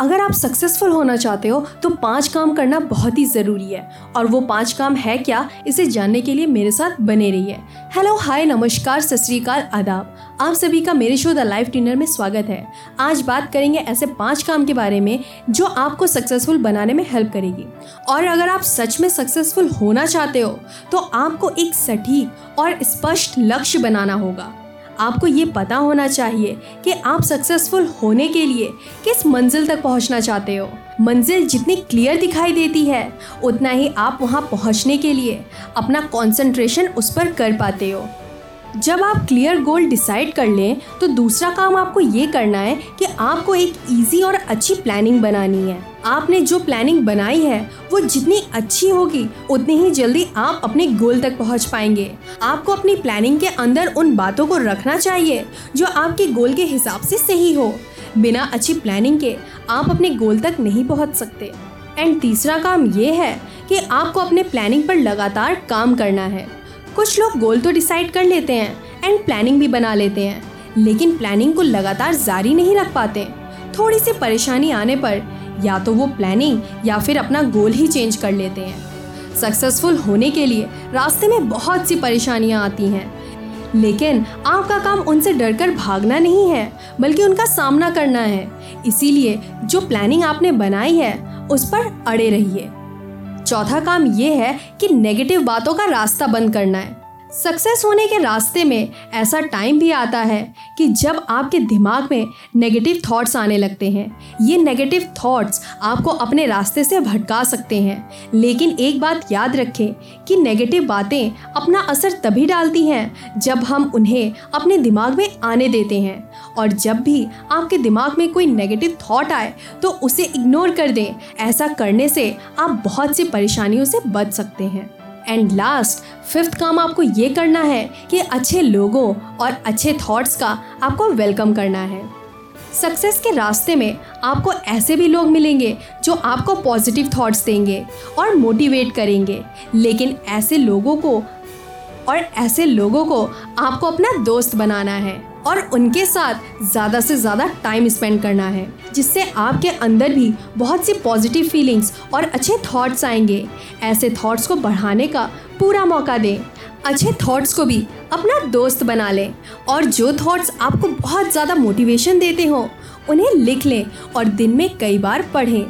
अगर आप सक्सेसफुल होना चाहते हो तो पाँच काम करना बहुत ही ज़रूरी है। और वो पाँच काम है क्या, इसे जानने के लिए मेरे साथ बने रहिए। हेलो हाय नमस्कार, सत श्रीकाल आदाब। आप सभी का मेरे शो द लाइफ डिनर में स्वागत है। आज बात करेंगे ऐसे पाँच काम के बारे में, जो आपको सक्सेसफुल बनाने में हेल्प करेगी। और अगर आप सच में सक्सेसफुल होना चाहते हो तो आपको एक सटीक और स्पष्ट लक्ष्य बनाना होगा। आपको ये पता होना चाहिए कि आप सक्सेसफुल होने के लिए किस मंजिल तक पहुँचना चाहते हो। मंजिल जितनी क्लियर दिखाई देती है, उतना ही आप वहाँ पहुँचने के लिए अपना कंसंट्रेशन उस पर कर पाते हो। जब आप क्लियर गोल डिसाइड कर लें तो दूसरा काम आपको ये करना है कि आपको एक इजी और अच्छी प्लानिंग बनानी है। आपने जो प्लानिंग बनाई है, वो जितनी अच्छी होगी, उतनी ही जल्दी आप अपने गोल तक पहुँच पाएँगे। आपको अपनी प्लानिंग के अंदर उन बातों को रखना चाहिए, जो आपके गोल के हिसाब से सही हो। बिना अच्छी प्लानिंग के आप अपने गोल तक नहीं पहुँच सकते। एंड तीसरा काम ये है कि आपको अपने प्लानिंग पर लगातार काम करना है। कुछ लोग गोल तो डिसाइड कर लेते हैं एंड प्लानिंग भी बना लेते हैं, लेकिन प्लानिंग को लगातार जारी नहीं रख पाते। थोड़ी सी परेशानी आने पर या तो वो प्लानिंग या फिर अपना गोल ही चेंज कर लेते हैं। सक्सेसफुल होने के लिए रास्ते में बहुत सी परेशानियाँ आती हैं, लेकिन आपका काम उनसे डरकर भागना नहीं है, बल्कि उनका सामना करना है। इसीलिए जो प्लानिंग आपने बनाई है, उस पर अड़े रहिए। चौथा काम ये है कि नेगेटिव बातों का रास्ता बंद करना है। सक्सेस होने के रास्ते में ऐसा टाइम भी आता है कि जब आपके दिमाग में नेगेटिव थॉट्स आने लगते हैं। ये नेगेटिव थॉट्स आपको अपने रास्ते से भटका सकते हैं। लेकिन एक बात याद रखें कि नेगेटिव बातें अपना असर तभी डालती हैं जब हम उन्हें अपने दिमाग में आने देते हैं। और जब भी आपके दिमाग में कोई नेगेटिव थॉट आए तो उसे इग्नोर कर दें। ऐसा करने से आप बहुत सी परेशानियों से बच सकते हैं। एंड लास्ट फिफ्थ काम आपको ये करना है कि अच्छे लोगों और अच्छे थॉट्स का आपको वेलकम करना है। सक्सेस के रास्ते में आपको ऐसे भी लोग मिलेंगे जो आपको पॉजिटिव थॉट्स देंगे और मोटिवेट करेंगे। लेकिन ऐसे लोगों को और ऐसे लोगों को आपको अपना दोस्त बनाना है और उनके साथ ज़्यादा से ज़्यादा टाइम स्पेंड करना है जिससे आपके अंदर भी बहुत सी पॉजिटिव फीलिंग्स और अच्छे थॉट्स आएँगे। ऐसे थॉट्स को बढ़ाने का पूरा मौका दें। अच्छे थॉट्स को भी अपना दोस्त बना लें और जो थॉट्स आपको बहुत ज़्यादा मोटिवेशन देते हो उन्हें लिख लें और दिन में कई बार पढ़ें।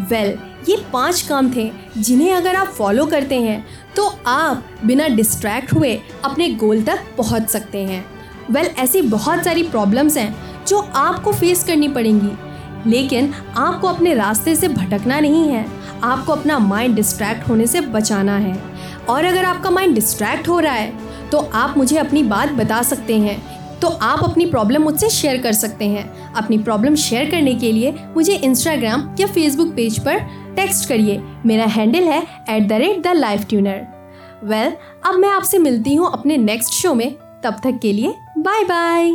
वेल well, ये पाँच काम थे जिन्हें अगर आप फॉलो करते हैं तो आप बिना डिस्ट्रैक्ट हुए अपने गोल तक पहुँच सकते हैं। वेल well, ऐसी बहुत सारी प्रॉब्लम्स हैं जो आपको फेस करनी पड़ेंगी। लेकिन आपको अपने रास्ते से भटकना नहीं है आपको अपना माइंड डिस्ट्रैक्ट होने से बचाना है। और अगर आपका माइंड डिस्ट्रैक्ट हो रहा है तो आप मुझे अपनी बात बता सकते हैं तो आप अपनी प्रॉब्लम मुझसे शेयर कर सकते हैं। अपनी प्रॉब्लम शेयर करने के लिए मुझे इंस्टाग्राम या फेसबुक पेज पर टेक्स्ट करिए। मेरा हैंडल है at the rate the life tuner well अब मैं आपसे मिलती हूँ अपने नेक्स्ट शो में। तब तक के लिए बाय बाय